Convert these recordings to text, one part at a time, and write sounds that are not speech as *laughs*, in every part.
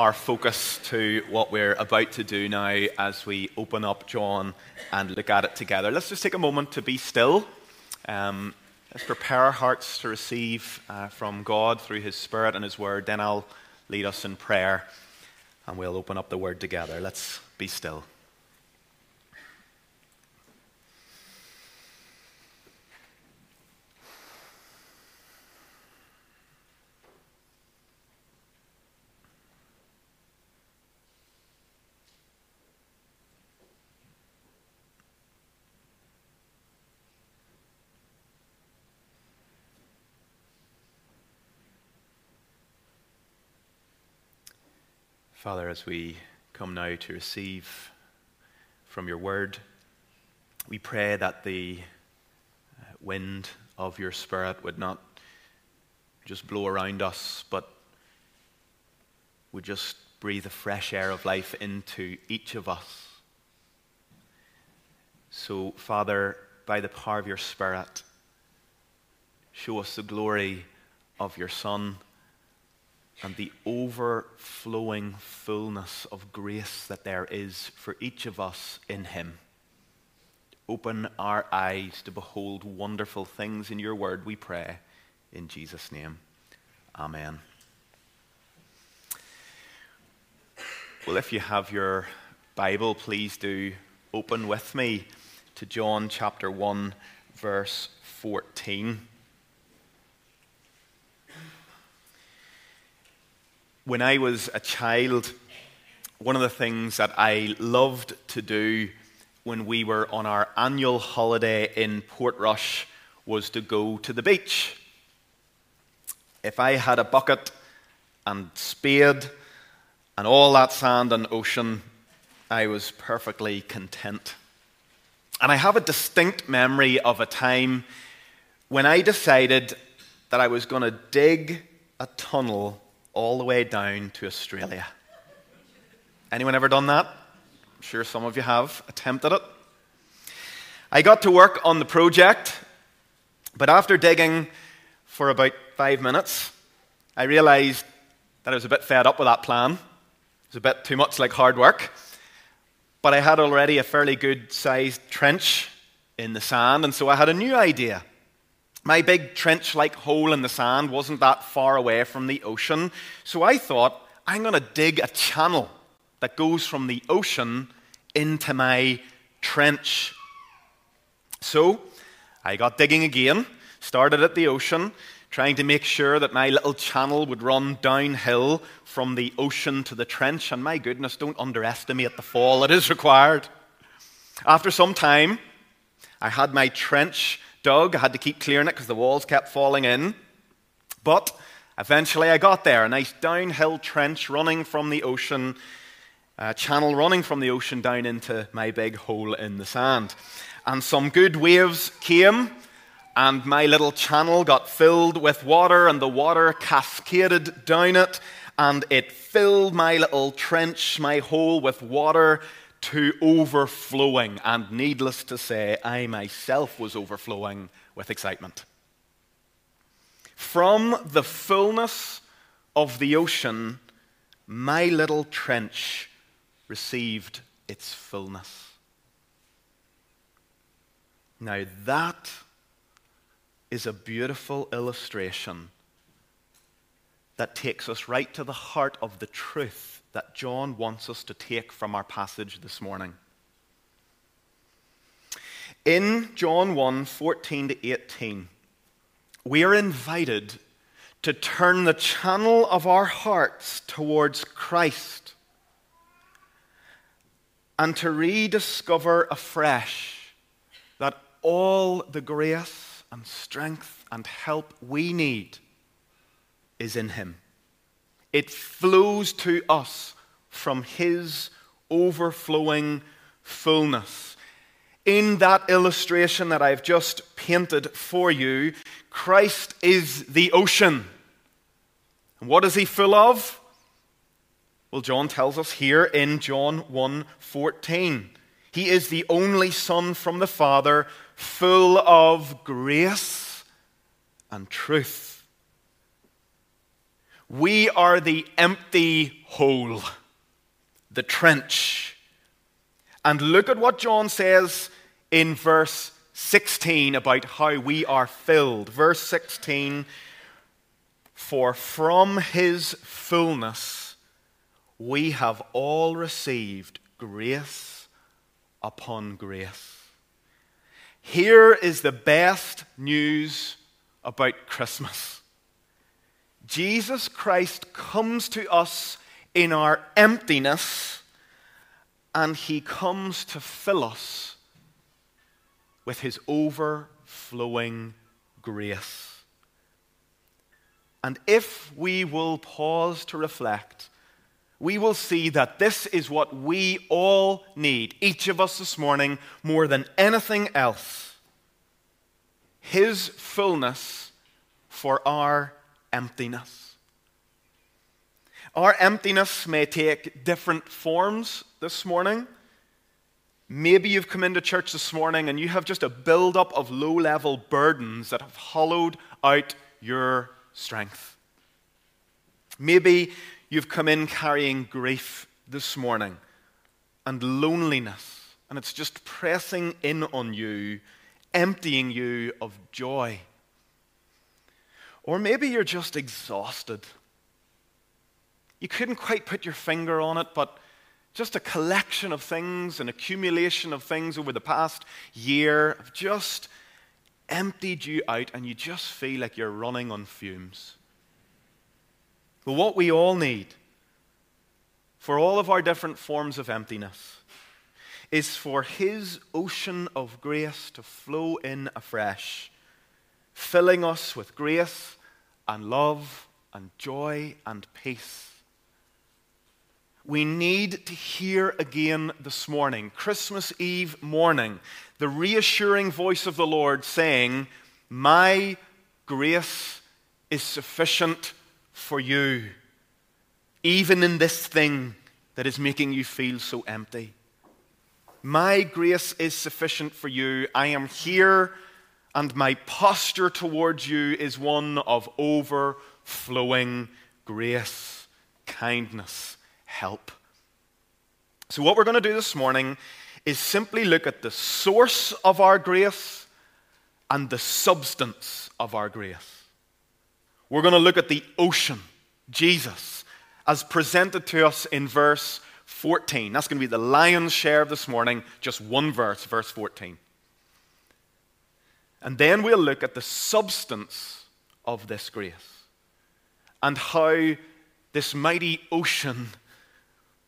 our focus to what we're about to do now as we open up John and look at it together. Let's just take a moment to be still. Um, let's prepare our hearts to receive uh, from God through His Spirit and His Word. Then I'll lead us in prayer and we'll open up the Word together. Let's be still. Father, as we come now to receive from your word, we pray that the uh, wind of your Spirit would not just blow around us, but would just breathe the fresh air of life into each of us. So, Father, by the power of your Spirit, show us the glory of your Son and the overflowing fullness of grace that there is for each of us in Him. Open our eyes to behold wonderful things in your word, we pray. In Jesus' name, Amen. Well, if you have your Bible, please do open with me to John chapter 1, verse 14. When I was a child, one of the things that I loved to do when we were on our annual holiday in Portrush was to go to the beach. If I had a bucket and spade and all that sand and ocean, I was perfectly content. And I have a distinct memory of a time when I decided that I was going to dig a tunnel all the way down to Australia. Anyone ever done that? I'm sure some of you have attempted it. I got to work on the project, but after digging for about five minutes, I realized that I was a bit fed up with that plan. It was a bit too much like hard work. But I had already a fairly good sized trench in the sand, and so I had a new idea. My big trench like hole in the sand wasn't that far away from the ocean, so I thought, I'm going to dig a channel that goes from the ocean into my trench. So I got digging again, started at the ocean, trying to make sure that my little channel would run downhill from the ocean to the trench. And my goodness, don't underestimate the fall that is required. After some time, I had my trench dug. I had to keep clearing it because the walls kept falling in. But eventually I got there a nice downhill trench running from the ocean, a channel running from the ocean down into my big hole in the sand. And some good waves came, and my little channel got filled with water, and the water cascaded down it, and it filled my little trench, my hole, with water to overflowing. And needless to say, I myself was overflowing with excitement. From the fullness of the ocean, my little trench received its fullness. Now, that is a beautiful illustration that takes us right to the heart of the truth that John wants us to take from our passage this morning. In John 1 14 to 18, we are invited to turn the channel of our hearts towards Christ and to rediscover afresh that all the grace and strength and help we need is in Him. It flows to us from His overflowing fullness. In that illustration that I've just painted for you, Christ is the ocean. And what is He full of? Well, John tells us here in John 1:14. He is the only Son from the Father, full of grace and truth. We are the empty hole, the trench. And look at what John says in verse 16 about how we are filled. Verse 16 For from his fullness we have all received grace upon grace. Here is the best news about Christmas Jesus Christ comes to us in our emptiness, and he comes to fill us with his overflowing grace. And if we will pause to reflect, we will see that this is what we all need, each of us this morning, more than anything else. His fullness for our emptiness. Our emptiness may take different forms this morning. Maybe you've come into church this morning and you have just a build-up of low level burdens that have hollowed out your strength. Maybe you've come in carrying grief this morning and loneliness, and it's just pressing in on you, emptying you of joy. Or maybe you're just exhausted. You couldn't quite put your finger on it, but just a collection of things, an accumulation of things over the past year have just emptied you out, and you just feel like you're running on fumes. But what we all need for all of our different forms of emptiness is for His ocean of grace to flow in afresh, filling us with grace and love and joy and peace we need to hear again this morning, Christmas Eve morning, the reassuring voice of the Lord saying, My grace is sufficient for you, even in this thing that is making you feel so empty. My grace is sufficient for you. I am here, and my posture towards you is one of overflowing grace, kindness help. So, what we're going to do this morning is simply look at the source of our grace and the substance of our grace. We're going to look at the ocean, Jesus, as presented to us in verse 14. That's going to be the lion's share of this morning, just one verse, verse 14. And then we'll look at the substance of this grace and how this mighty ocean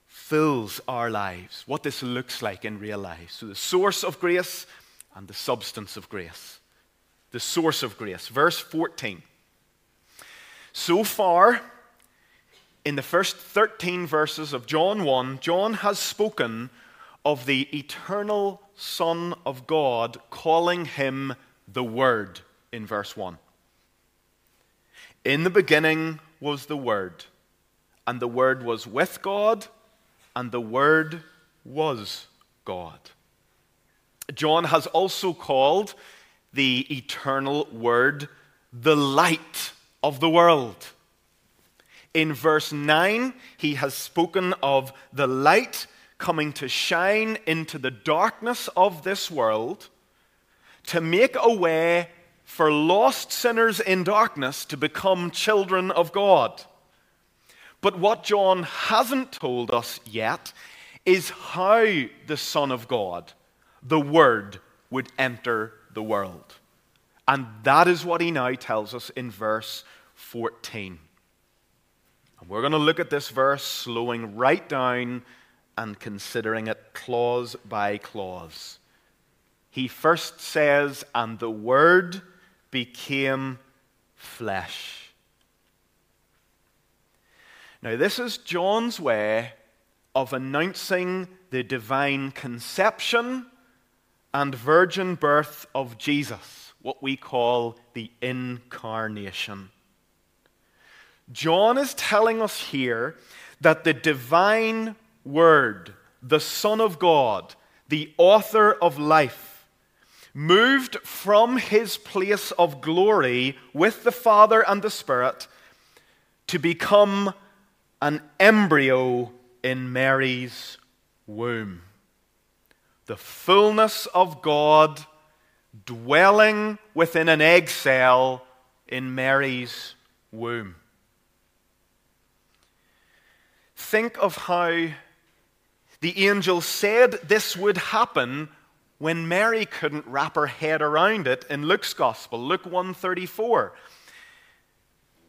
fills our lives, what this looks like in real life. So, the source of grace and the substance of grace. The source of grace. Verse 14. So far, in the first 13 verses of John 1, John has spoken of the eternal Son of God, calling him the Word in verse 1. In the beginning was the Word, and the Word was with God and the Word was God. John has also called the eternal Word the light of the world. In verse 9, he has spoken of the light coming to shine into the darkness of this world to make a way for lost sinners in darkness to become children of God. But what John hasn't told us yet is how the Son of God, the Word, would enter the world. And that is what he now tells us in verse 14. And we're going to look at this verse, slowing right down and considering it clause by clause. He first says, And the Word became flesh. Now, this is John's way of announcing the divine conception and virgin birth of Jesus, what we call the incarnation. John is telling us here that the divine Word, the Son of God, the author of life, moved from his place of glory with the Father and the Spirit to become an embryo in Mary's womb. The fullness of God dwelling within an egg cell in Mary's womb. Think of how the angel said this would happen when Mary couldn't wrap her head around it in Luke's gospel, Luke 134.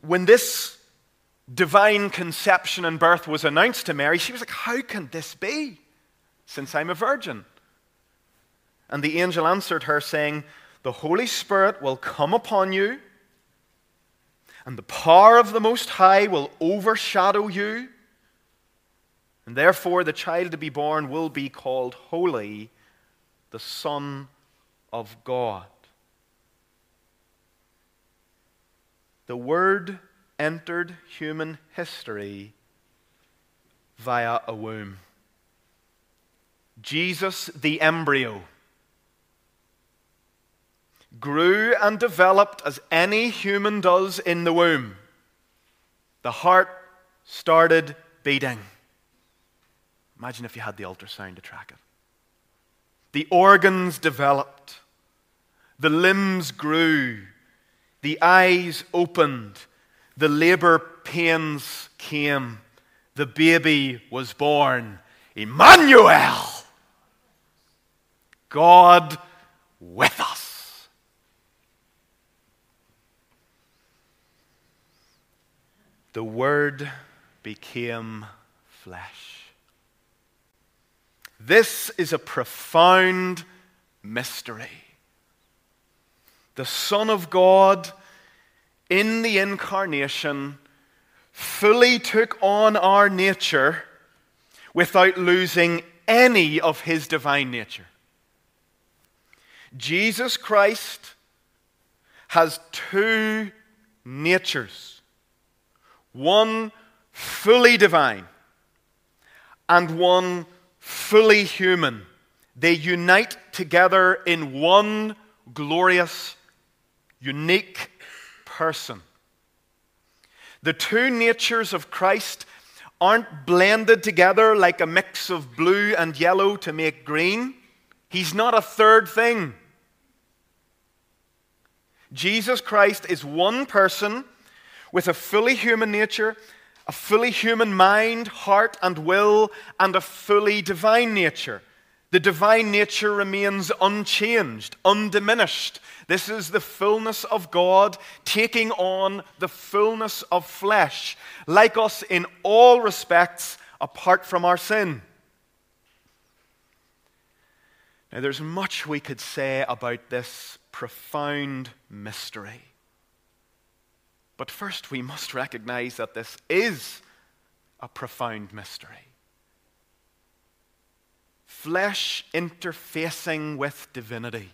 When this divine conception and birth was announced to Mary, she was like, How can this be, since I'm a virgin? And the angel answered her, saying, The Holy Spirit will come upon you, and the power of the Most High will overshadow you. And therefore, the child to be born will be called Holy, the Son of God. The Word entered human history via a womb. Jesus, the embryo, grew and developed as any human does in the womb. The heart started beating. Imagine if you had the ultrasound to track it. The organs developed, the limbs grew, the eyes opened, the labor pains came, the baby was born. Emmanuel! God with us. The Word became flesh. This is a profound mystery. The Son of God in the incarnation fully took on our nature without losing any of his divine nature. Jesus Christ has two natures one fully divine and one fully human. They unite together in one glorious, unique person. The two natures of Christ aren't blended together like a mix of blue and yellow to make green. He's not a third thing. Jesus Christ is one person with a fully human nature, a fully human mind, heart, and will, and a fully divine nature. The divine nature remains unchanged, undiminished. This is the fullness of God taking on the fullness of flesh, like us in all respects, apart from our sin. Now, there's much we could say about this profound mystery. But first, we must recognize that this is a profound mystery flesh interfacing with divinity.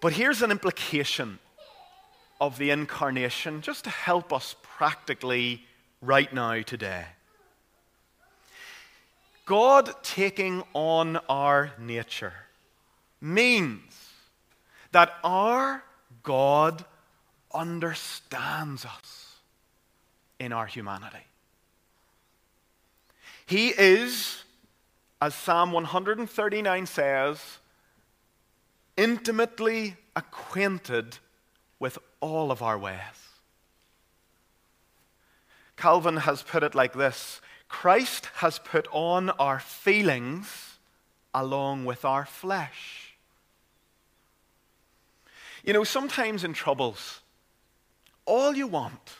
But here's an implication of the incarnation just to help us practically right now today. God taking on our nature means that our God understands us in our humanity. He is, as Psalm 139 says, intimately acquainted with all of our ways. Calvin has put it like this Christ has put on our feelings along with our flesh. You know, sometimes in troubles, all you want,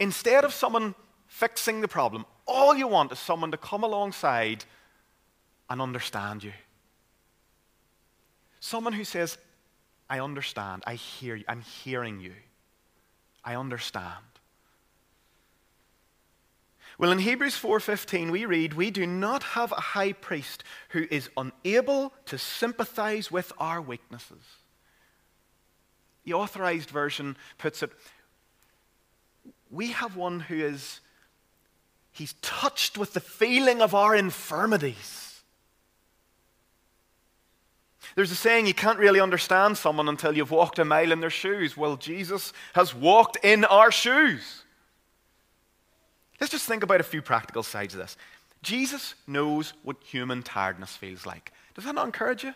instead of someone fixing the problem, all you want is someone to come alongside and understand you. Someone who says, I understand, I hear you, I'm hearing you, I understand. Well, in Hebrews 4:15 we read, "We do not have a high priest who is unable to sympathize with our weaknesses." The authorized version puts it, "We have one who is He's touched with the feeling of our infirmities. There's a saying you can't really understand someone until you've walked a mile in their shoes. Well, Jesus has walked in our shoes. Let's just think about a few practical sides of this. Jesus knows what human tiredness feels like. Does that not encourage you?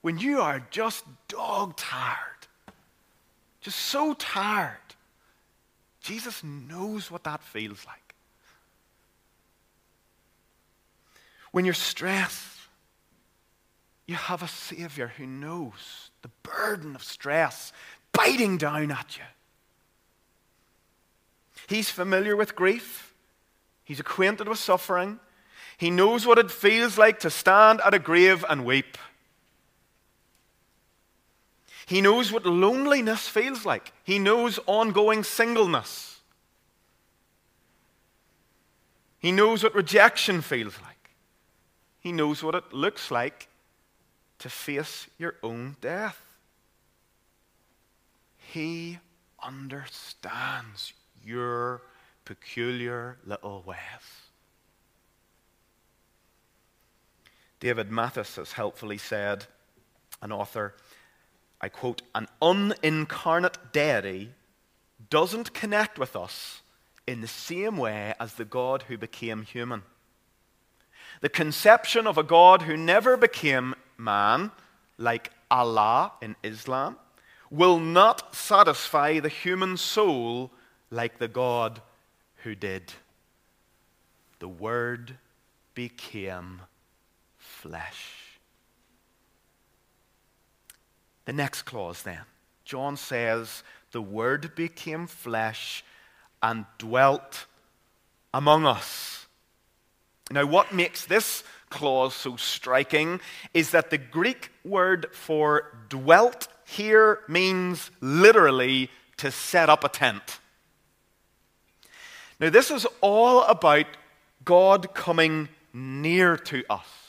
When you are just dog tired, just so tired, Jesus knows what that feels like. When you're stressed, you have a Savior who knows the burden of stress biting down at you. He's familiar with grief, He's acquainted with suffering, He knows what it feels like to stand at a grave and weep. He knows what loneliness feels like. He knows ongoing singleness. He knows what rejection feels like. He knows what it looks like to face your own death. He understands your peculiar little ways. David Mathis has helpfully said, an author, I quote, an unincarnate deity doesn't connect with us in the same way as the God who became human. The conception of a God who never became man, like Allah in Islam, will not satisfy the human soul like the God who did. The Word became flesh. The next clause, then. John says, The Word became flesh and dwelt among us. Now, what makes this clause so striking is that the Greek word for dwelt here means literally to set up a tent. Now, this is all about God coming near to us.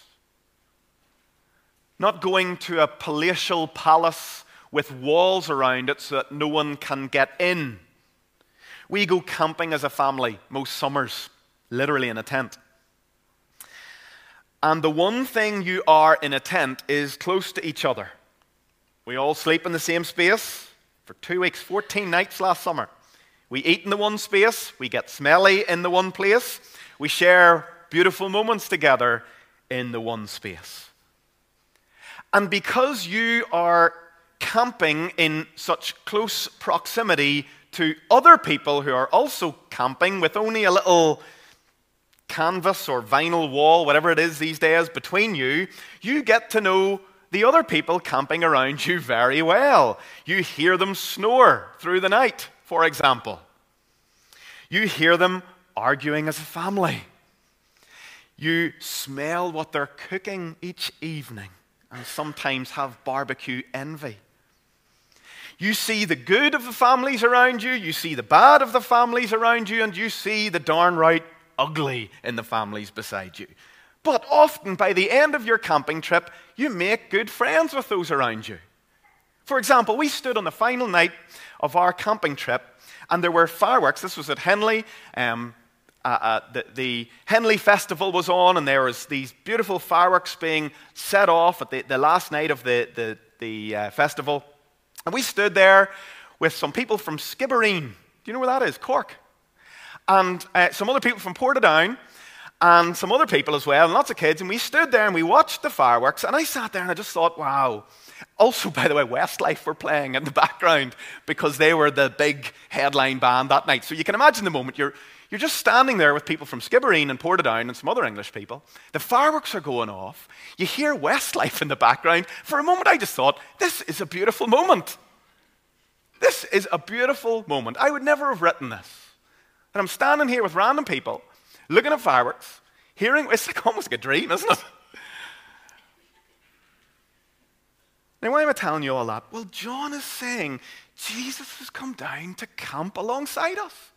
Not going to a palatial palace with walls around it so that no one can get in. We go camping as a family most summers, literally in a tent. And the one thing you are in a tent is close to each other. We all sleep in the same space for two weeks, 14 nights last summer. We eat in the one space, we get smelly in the one place, we share beautiful moments together in the one space. And because you are camping in such close proximity to other people who are also camping with only a little canvas or vinyl wall, whatever it is these days, between you, you get to know the other people camping around you very well. You hear them snore through the night, for example. You hear them arguing as a family. You smell what they're cooking each evening and sometimes have barbecue envy. You see the good of the families around you, you see the bad of the families around you, and you see the darn right ugly in the families beside you. But often, by the end of your camping trip, you make good friends with those around you. For example, we stood on the final night of our camping trip, and there were fireworks. This was at Henley. Um, uh, uh, the, the, Henley Festival was on, and there was these beautiful fireworks being set off at the, the last night of the, the, the uh, festival. And we stood there with some people from Skibbereen. Do you know where that is? Cork. And uh, some other people from Portadown, and some other people as well, and lots of kids. And we stood there and we watched the fireworks. And I sat there and I just thought, wow. Also, by the way, Westlife were playing in the *laughs* background because they were the big headline band that night. So you can imagine the moment you're you're just standing there with people from Skibbereen and Portadown and some other English people. The fireworks are going off. You hear Westlife in the background. For a moment, I just thought, this is a beautiful moment. This is a beautiful moment. I would never have written this. And I'm standing here with random people, looking at fireworks, hearing, it's like *laughs* almost like a dream, isn't it? Now, why am I telling you all that? Well, John is saying Jesus has come down to camp alongside us.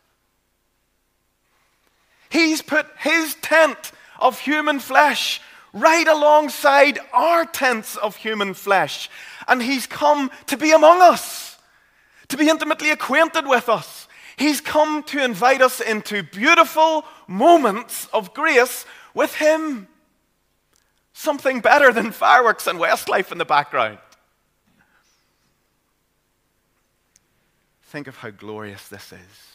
He's put his tent of human flesh right alongside our tents of human flesh. And he's come to be among us, to be intimately acquainted with us. He's come to invite us into beautiful moments of grace with him. Something better than fireworks and Westlife in the background. Think of how glorious this is.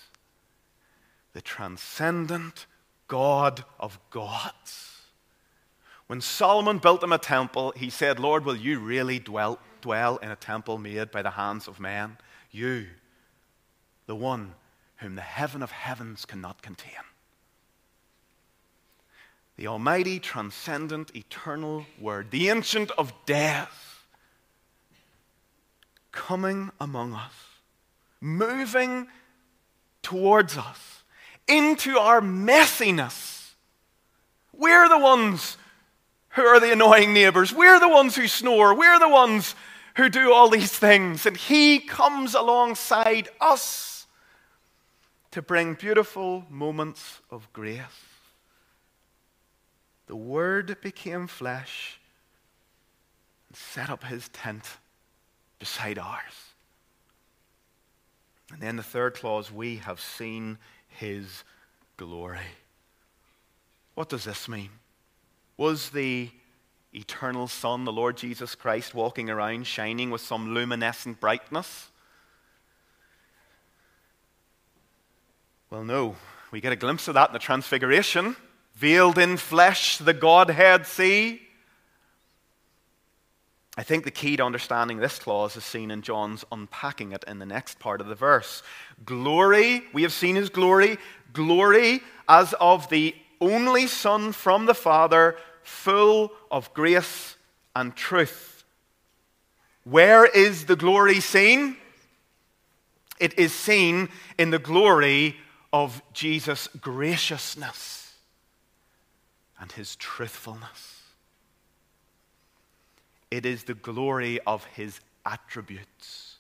The transcendent God of gods. When Solomon built him a temple, he said, Lord, will you really dwell, dwell in a temple made by the hands of man? You, the one whom the heaven of heavens cannot contain. The Almighty, transcendent, eternal Word, the Ancient of Days, coming among us moving towards us into our messiness. We're the ones who are the annoying neighbors. We're the ones who snore. We're the ones who do all these things. And He comes alongside us to bring beautiful moments of grace. The Word became flesh and set up His tent beside ours. And then the third clause, we have seen his glory. What does this mean? Was the eternal Son, the Lord Jesus Christ, walking around shining with some luminescent brightness? Well, no. We get a glimpse of that in the Transfiguration. Veiled in flesh, the Godhead see. I think the key to understanding this clause is seen in John's unpacking it in the next part of the verse. Glory, we have seen his glory, glory as of the only Son from the Father, full of grace and truth. Where is the glory seen? It is seen in the glory of Jesus' graciousness and his truthfulness. It is the glory of his attributes.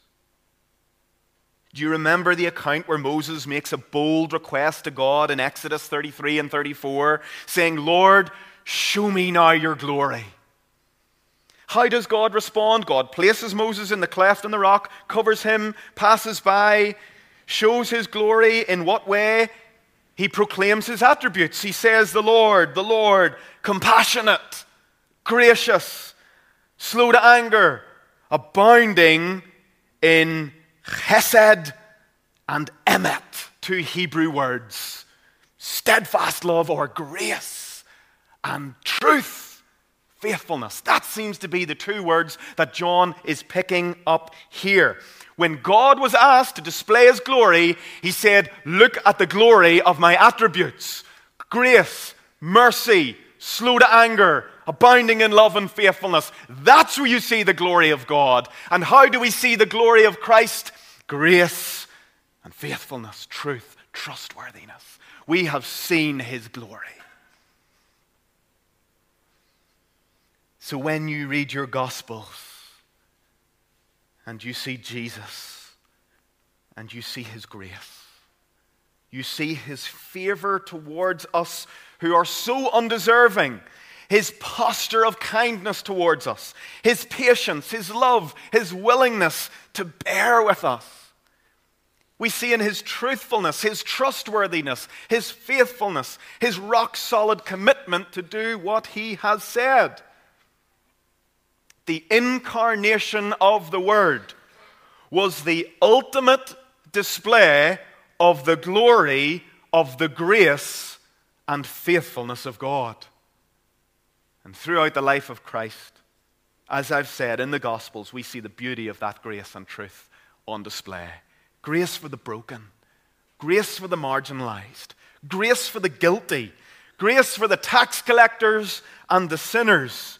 Do you remember the account where Moses makes a bold request to God in Exodus 33 and 34, saying, Lord, show me now your glory? How does God respond? God places Moses in the cleft in the rock, covers him, passes by, shows his glory. In what way? He proclaims his attributes. He says, The Lord, the Lord, compassionate, gracious, slow to anger, abounding in chesed and emet, two Hebrew words steadfast love or grace, and truth, faithfulness. That seems to be the two words that John is picking up here. When God was asked to display his glory, he said, Look at the glory of my attributes grace, mercy, slow to anger, abounding in love and faithfulness. That's where you see the glory of God. And how do we see the glory of Christ? Grace and faithfulness, truth, trustworthiness. We have seen his glory. So when you read your Gospels and you see Jesus and you see his grace, you see his favor towards us who are so undeserving his posture of kindness towards us, his patience, his love, his willingness to bear with us. We see in his truthfulness, his trustworthiness, his faithfulness, his rock solid commitment to do what he has said. The incarnation of the Word was the ultimate display of the glory of the grace and faithfulness of God. And throughout the life of Christ, as I've said in the Gospels, we see the beauty of that grace and truth on display. Grace for the broken, grace for the marginalized, grace for the guilty, grace for the tax collectors and the sinners,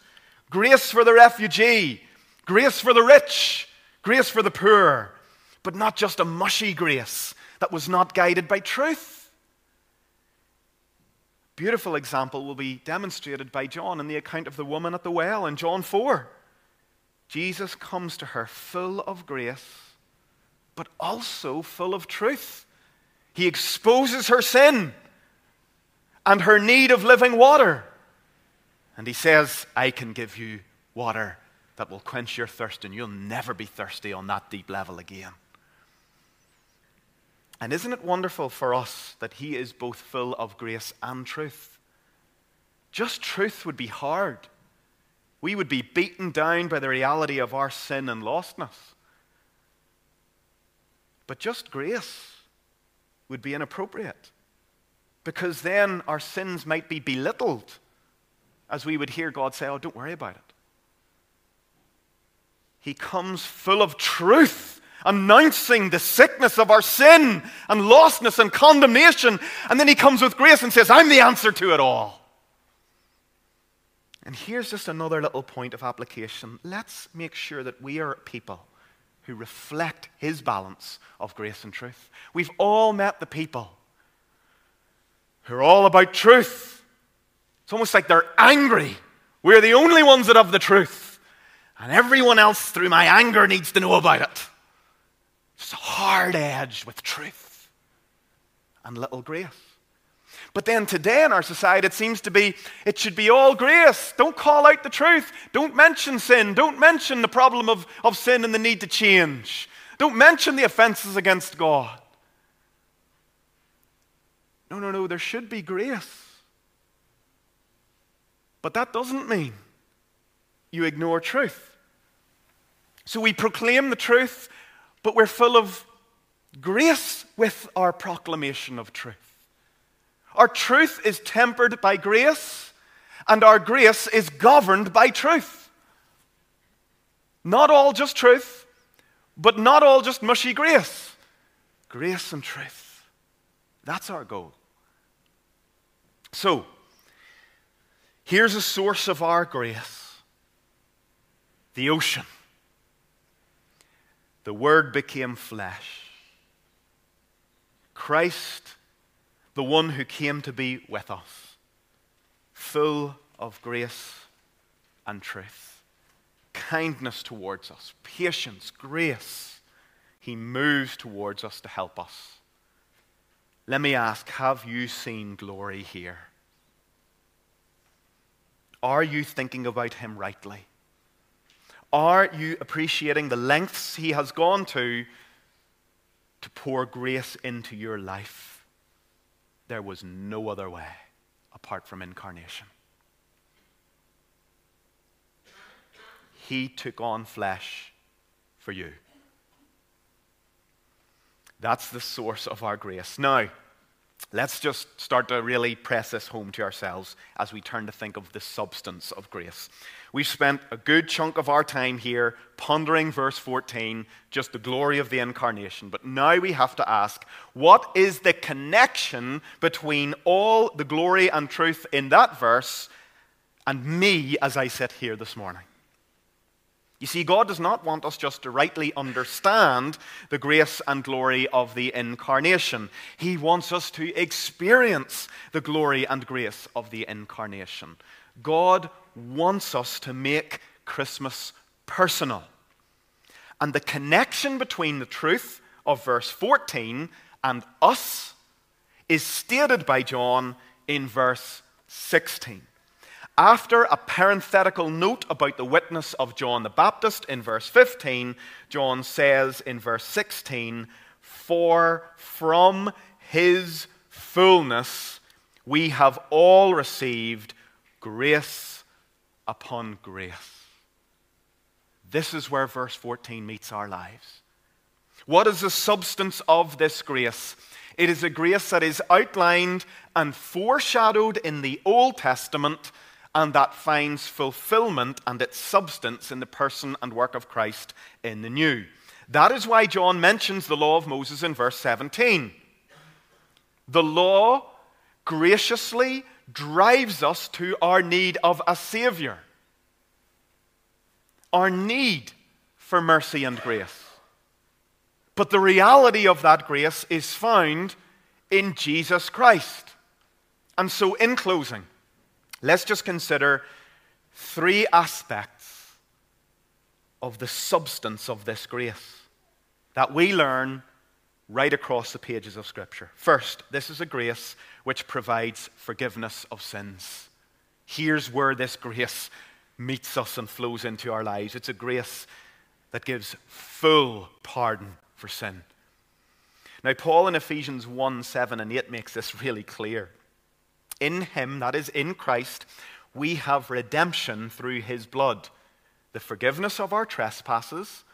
grace for the refugee, grace for the rich, grace for the poor, but not just a mushy grace that was not guided by truth beautiful example will be demonstrated by John in the account of the woman at the well in John 4. Jesus comes to her full of grace, but also full of truth. He exposes her sin and her need of living water. And he says, I can give you water that will quench your thirst, and you'll never be thirsty on that deep level again. And isn't it wonderful for us that He is both full of grace and truth? Just truth would be hard. We would be beaten down by the reality of our sin and lostness. But just grace would be inappropriate because then our sins might be belittled as we would hear God say, Oh, don't worry about it. He comes full of truth, announcing the sickness of our sin and lostness and condemnation. And then he comes with grace and says, I'm the answer to it all. And here's just another little point of application. Let's make sure that we are people who reflect his balance of grace and truth. We've all met the people who are all about truth. It's almost like they're angry. We're the only ones that have the truth. And everyone else, through my anger, needs to know about it. It's hard edge with truth and little grace. But then today in our society, it seems to be, it should be all grace. Don't call out the truth. Don't mention sin. Don't mention the problem of, of sin and the need to change. Don't mention the offenses against God. No, no, no, there should be grace. But that doesn't mean you ignore truth. So we proclaim the truth, but we're full of grace with our proclamation of truth. Our truth is tempered by grace, and our grace is governed by truth. Not all just truth, but not all just mushy grace. Grace and truth. That's our goal. So, here's a source of our grace the ocean. The Word became flesh. Christ the one who came to be with us, full of grace and truth, kindness towards us, patience, grace. He moves towards us to help us. Let me ask have you seen glory here? Are you thinking about him rightly? Are you appreciating the lengths he has gone to to pour grace into your life? There was no other way apart from incarnation. He took on flesh for you. That's the source of our grace. Now, let's just start to really press this home to ourselves as we turn to think of the substance of grace. We've spent a good chunk of our time here pondering verse 14, just the glory of the incarnation. But now we have to ask what is the connection between all the glory and truth in that verse and me as I sit here this morning? You see, God does not want us just to rightly understand the grace and glory of the incarnation. He wants us to experience the glory and grace of the incarnation. God wants us to make Christmas personal. And the connection between the truth of verse 14 and us is stated by John in verse 16. After a parenthetical note about the witness of John the Baptist in verse 15, John says in verse 16, For from his fullness we have all received grace upon grace. This is where verse 14 meets our lives. What is the substance of this grace? It is a grace that is outlined and foreshadowed in the Old Testament and that finds fulfillment and its substance in the person and work of Christ in the New. That is why John mentions the law of Moses in verse 17. The law graciously drives us to our need of a Savior, our need for mercy and grace. But the reality of that grace is found in Jesus Christ. And so, in closing, let's just consider three aspects of the substance of this grace that we learn right across the pages of Scripture. First, this is a grace which provides forgiveness of sins. Here's where this grace meets us and flows into our lives. It's a grace that gives full pardon for sin. Now, Paul in Ephesians 1 7 and 8 makes this really clear. In him, that is, in Christ, we have redemption through his blood, the forgiveness of our trespasses,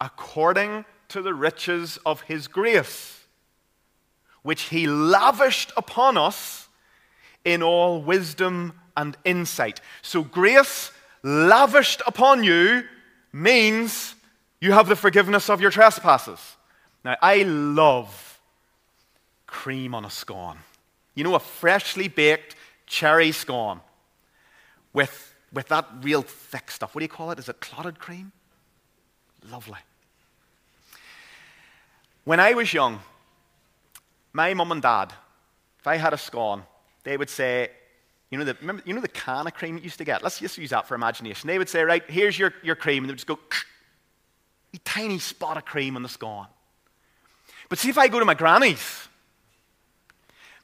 according to the riches of his grace, which he lavished upon us in all wisdom and insight. So, grace lavished upon you means you have the forgiveness of your trespasses. Now, I love cream on a scone. You know, a freshly baked cherry scone with, with that real thick stuff. What do you call it? Is it clotted cream? Lovely. When I was young, my mum and dad, if I had a scone, they would say, you know, the, remember, you know the can of cream you used to get? Let's just use that for imagination. They would say, right, here's your, your cream. And they would just go, a tiny spot of cream on the scone. But see if I go to my granny's,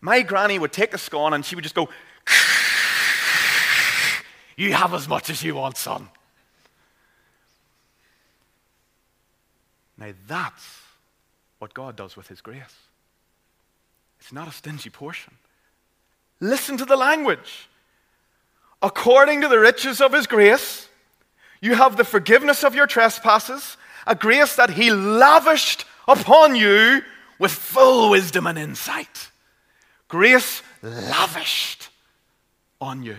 my granny would take the scone and she would just go, You have as much as you want, son. Now that's what God does with His grace. It's not a stingy portion. Listen to the language. According to the riches of His grace, you have the forgiveness of your trespasses, a grace that He lavished upon you with full wisdom and insight. Grace lavished on you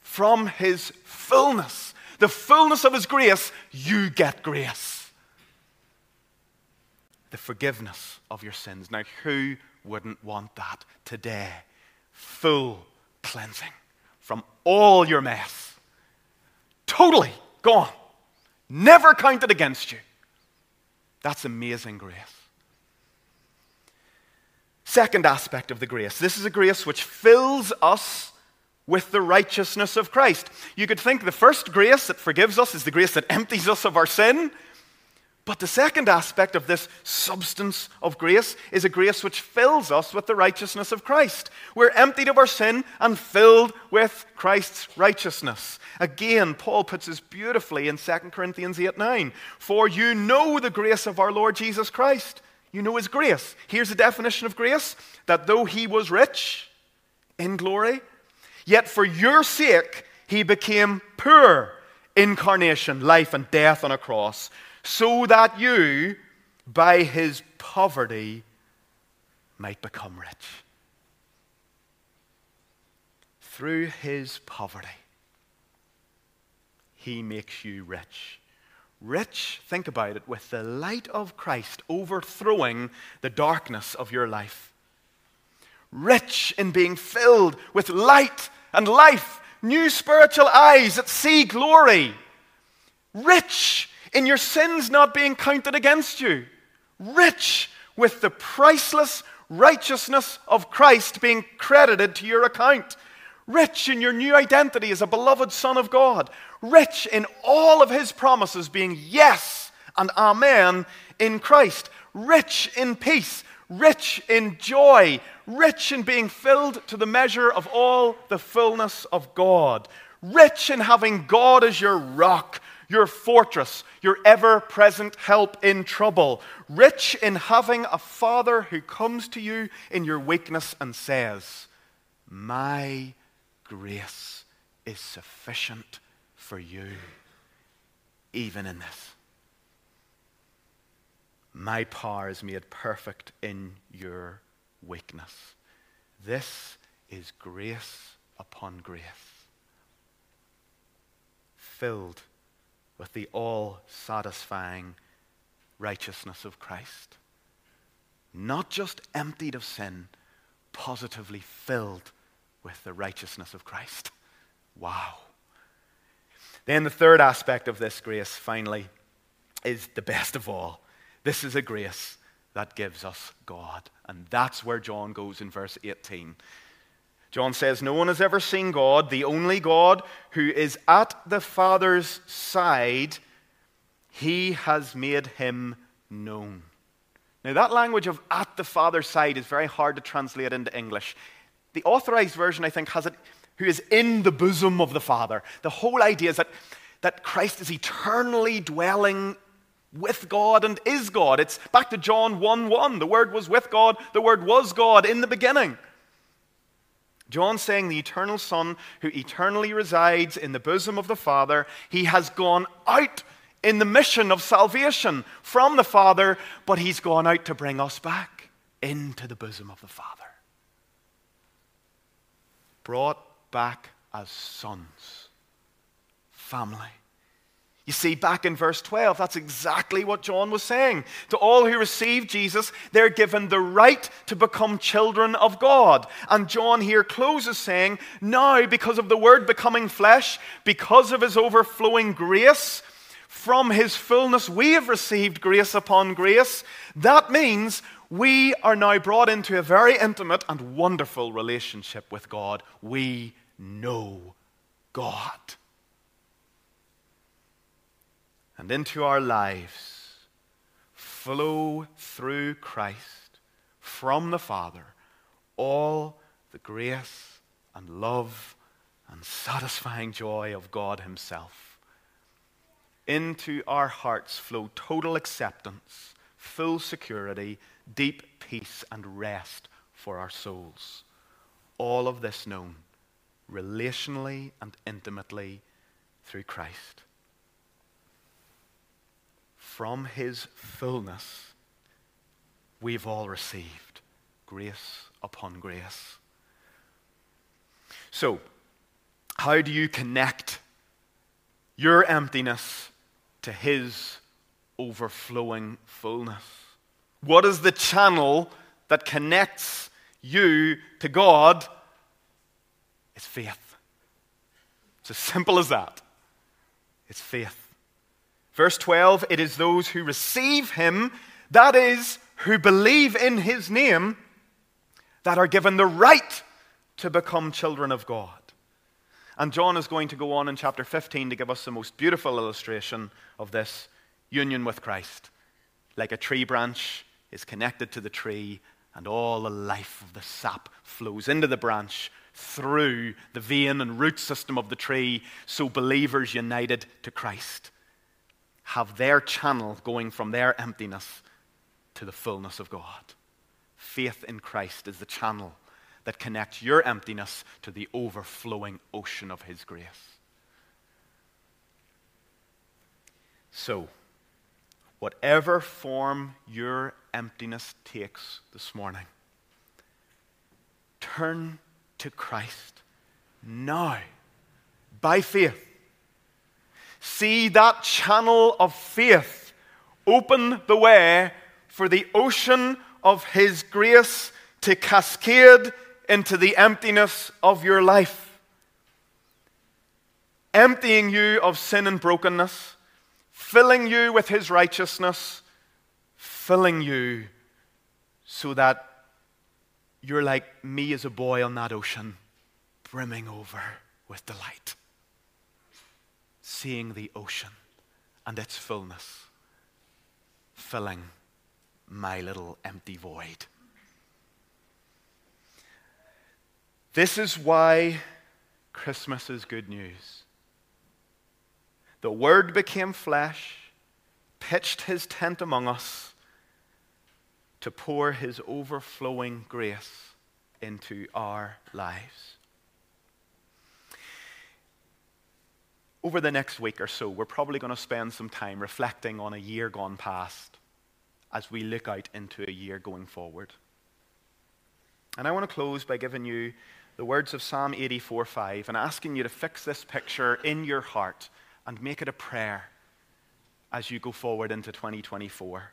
from His fullness. The fullness of His grace, you get grace. The forgiveness of your sins. Now, who wouldn't want that today? Full cleansing from all your mess. Totally gone. Never counted against you. That's amazing grace. Second aspect of the grace this is a grace which fills us with the righteousness of Christ. You could think the first grace that forgives us is the grace that empties us of our sin. But the second aspect of this substance of grace is a grace which fills us with the righteousness of Christ. We're emptied of our sin and filled with Christ's righteousness. Again, Paul puts this beautifully in 2 Corinthians 8 9. For you know the grace of our Lord Jesus Christ. You know his grace. Here's the definition of grace that though he was rich in glory, yet for your sake he became poor incarnation, life, and death on a cross so that you, by his poverty, might become rich. Through his poverty, he makes you rich. Rich, think about it, with the light of Christ overthrowing the darkness of your life. Rich in being filled with light and life, new spiritual eyes that see glory. Rich in your sins not being counted against you, rich with the priceless righteousness of Christ being credited to your account, rich in your new identity as a beloved Son of God, rich in all of His promises being yes and amen in Christ, rich in peace, rich in joy, rich in being filled to the measure of all the fullness of God, rich in having God as your rock your fortress, your ever present help in trouble, rich in having a Father who comes to you in your weakness and says, My grace is sufficient for you, even in this. My power is made perfect in your weakness. This is grace upon grace, filled with the all satisfying righteousness of Christ. Not just emptied of sin, positively filled with the righteousness of Christ. Wow. Then the third aspect of this grace, finally, is the best of all. This is a grace that gives us God. And that's where John goes in verse 18. John says, No one has ever seen God, the only God who is at the Father's side. He has made him known. Now, that language of at the Father's side is very hard to translate into English. The authorized version, I think, has it who is in the bosom of the Father. The whole idea is that, that Christ is eternally dwelling with God and is God. It's back to John 1 1. The Word was with God, the Word was God in the beginning. John saying the eternal Son, who eternally resides in the bosom of the Father, he has gone out in the mission of salvation from the Father, but he's gone out to bring us back into the bosom of the Father. Brought back as sons, family. You see, back in verse 12, that's exactly what John was saying. To all who receive Jesus, they're given the right to become children of God. And John here closes saying, Now, because of the Word becoming flesh, because of his overflowing grace, from his fullness we have received grace upon grace. That means we are now brought into a very intimate and wonderful relationship with God. We know God and into our lives flow through Christ from the Father all the grace and love and satisfying joy of God Himself. Into our hearts flow total acceptance, full security, deep peace, and rest for our souls. All of this known relationally and intimately through Christ from his fullness, we've all received grace upon grace. So, how do you connect your emptiness to his overflowing fullness? What is the channel that connects you to God? It's faith. It's as simple as that. It's faith. Verse 12 it is those who receive him, that is, who believe in his name, that are given the right to become children of God. And John is going to go on in chapter 15 to give us the most beautiful illustration of this union with Christ. Like a tree branch is connected to the tree, and all the life of the sap flows into the branch through the vein and root system of the tree, so believers united to Christ have their channel going from their emptiness to the fullness of God. Faith in Christ is the channel that connects your emptiness to the overflowing ocean of His grace. So, whatever form your emptiness takes this morning, turn to Christ now by faith See that channel of faith open the way for the ocean of His grace to cascade into the emptiness of your life, emptying you of sin and brokenness, filling you with His righteousness, filling you so that you're like me as a boy on that ocean, brimming over with delight seeing the ocean and its fullness filling my little empty void. This is why Christmas is good news. The Word became flesh, pitched his tent among us to pour his overflowing grace into our lives. Over the next week or so, we're probably going to spend some time reflecting on a year gone past as we look out into a year going forward. And I want to close by giving you the words of Psalm 84 5 and asking you to fix this picture in your heart and make it a prayer as you go forward into 2024.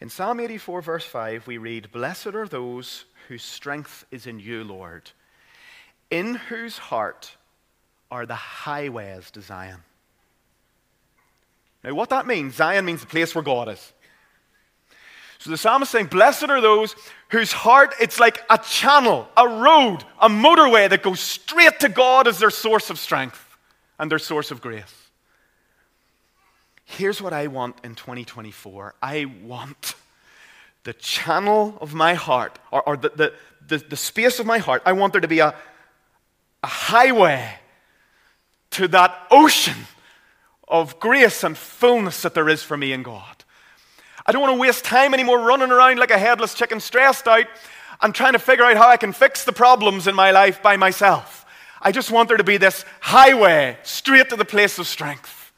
In Psalm 84, verse 5, we read, Blessed are those whose strength is in you, Lord, in whose heart are the highways to Zion. Now, what that means, Zion means the place where God is. So the psalmist is saying, Blessed are those whose heart, it's like a channel, a road, a motorway that goes straight to God as their source of strength and their source of grace. Here's what I want in 2024 I want the channel of my heart, or, or the, the, the, the space of my heart, I want there to be a, a highway to that ocean of grace and fullness that there is for me in God. I don't want to waste time anymore running around like a headless chicken, stressed out. and trying to figure out how I can fix the problems in my life by myself. I just want there to be this highway straight to the place of strength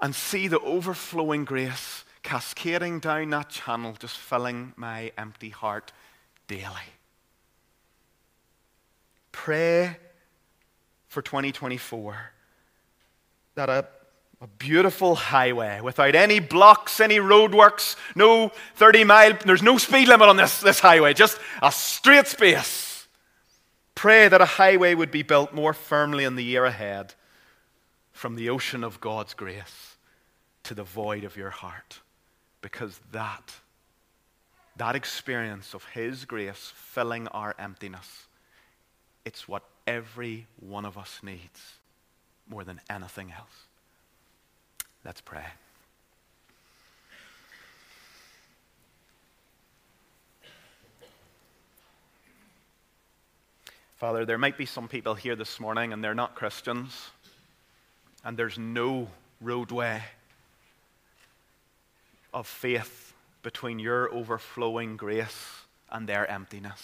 and see the overflowing grace cascading down that channel, just filling my empty heart daily. Pray for 2024 that a a beautiful highway without any blocks, any roadworks, no 30 mile, there's no speed limit on this, this highway, just a straight space. Pray that a highway would be built more firmly in the year ahead from the ocean of God's grace to the void of your heart. Because that, that experience of His grace filling our emptiness, it's what every one of us needs more than anything else. Let's pray. Father, there might be some people here this morning and they're not Christians, and there's no roadway of faith between your overflowing grace and their emptiness.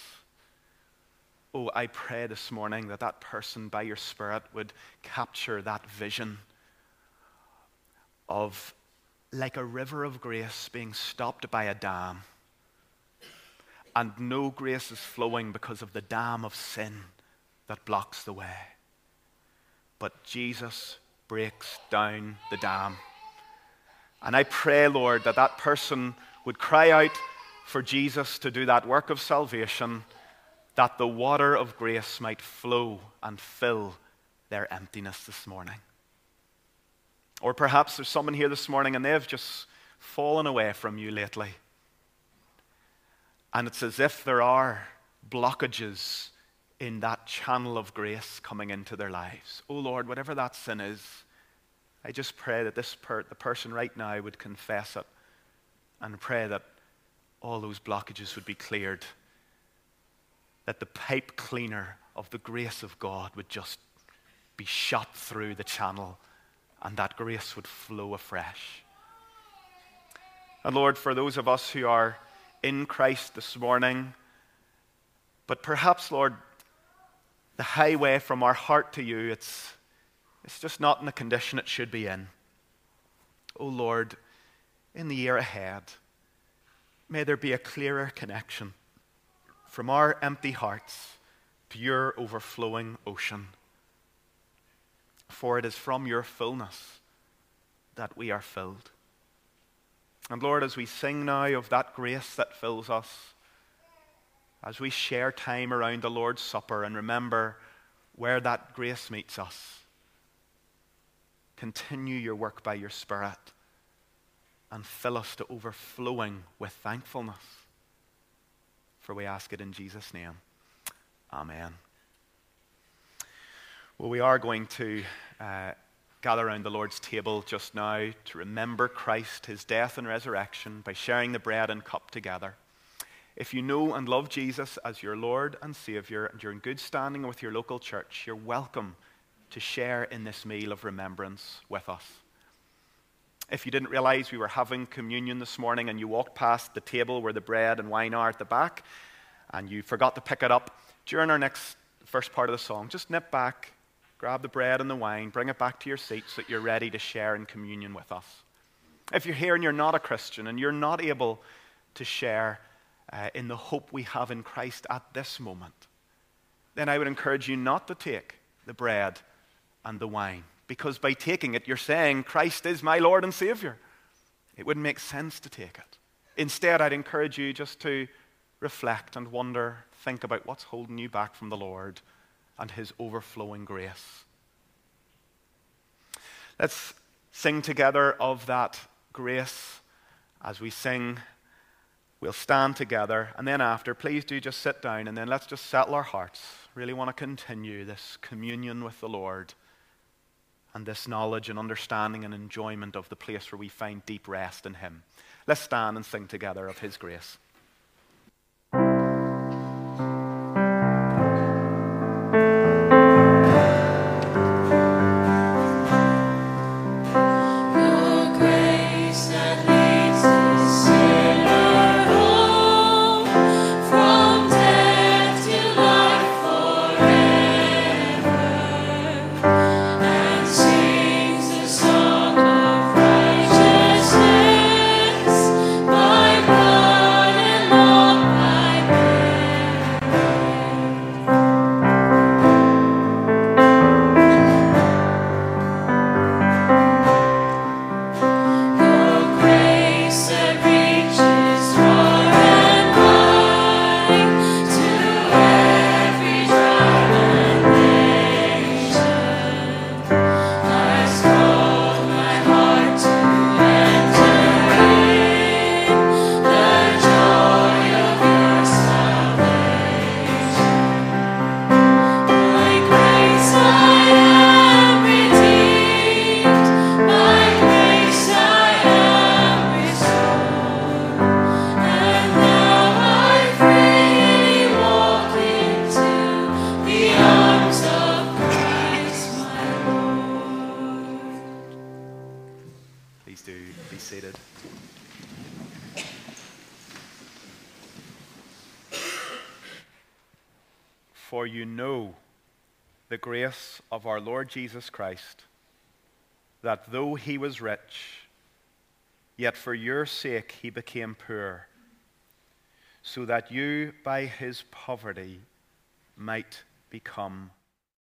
Oh, I pray this morning that that person by your Spirit would capture that vision of like a river of grace being stopped by a dam. And no grace is flowing because of the dam of sin that blocks the way. But Jesus breaks down the dam. And I pray, Lord, that that person would cry out for Jesus to do that work of salvation, that the water of grace might flow and fill their emptiness this morning. Or perhaps there's someone here this morning and they've just fallen away from you lately. And it's as if there are blockages in that channel of grace coming into their lives. Oh Lord, whatever that sin is, I just pray that this per- the person right now would confess it and pray that all those blockages would be cleared. That the pipe cleaner of the grace of God would just be shot through the channel and that grace would flow afresh. And Lord, for those of us who are in Christ this morning, but perhaps, Lord, the highway from our heart to you, it's, it's just not in the condition it should be in. Oh Lord, in the year ahead, may there be a clearer connection from our empty hearts to your overflowing ocean for it is from your fullness that we are filled. And Lord, as we sing now of that grace that fills us, as we share time around the Lord's Supper and remember where that grace meets us, continue your work by your Spirit and fill us to overflowing with thankfulness. For we ask it in Jesus' name. Amen. Well, we are going to uh, gather around the Lord's table just now to remember Christ, his death and resurrection, by sharing the bread and cup together. If you know and love Jesus as your Lord and Savior, and you're in good standing with your local church, you're welcome to share in this meal of remembrance with us. If you didn't realize we were having communion this morning and you walked past the table where the bread and wine are at the back, and you forgot to pick it up during our next first part of the song, just nip back, grab the bread and the wine, bring it back to your seat so that you're ready to share in communion with us. If you're here and you're not a Christian and you're not able to share uh, in the hope we have in Christ at this moment, then I would encourage you not to take the bread and the wine. Because by taking it, you're saying, Christ is my Lord and Savior. It wouldn't make sense to take it. Instead, I'd encourage you just to reflect and wonder, think about what's holding you back from the Lord and his overflowing grace. Let's sing together of that grace as we sing. We'll stand together, and then after, please do just sit down and then let's just settle our hearts. Really want to continue this communion with the Lord and this knowledge and understanding and enjoyment of the place where we find deep rest in Him. Let's stand and sing together of His grace. Jesus Christ, that though he was rich, yet for your sake he became poor, so that you by his poverty might become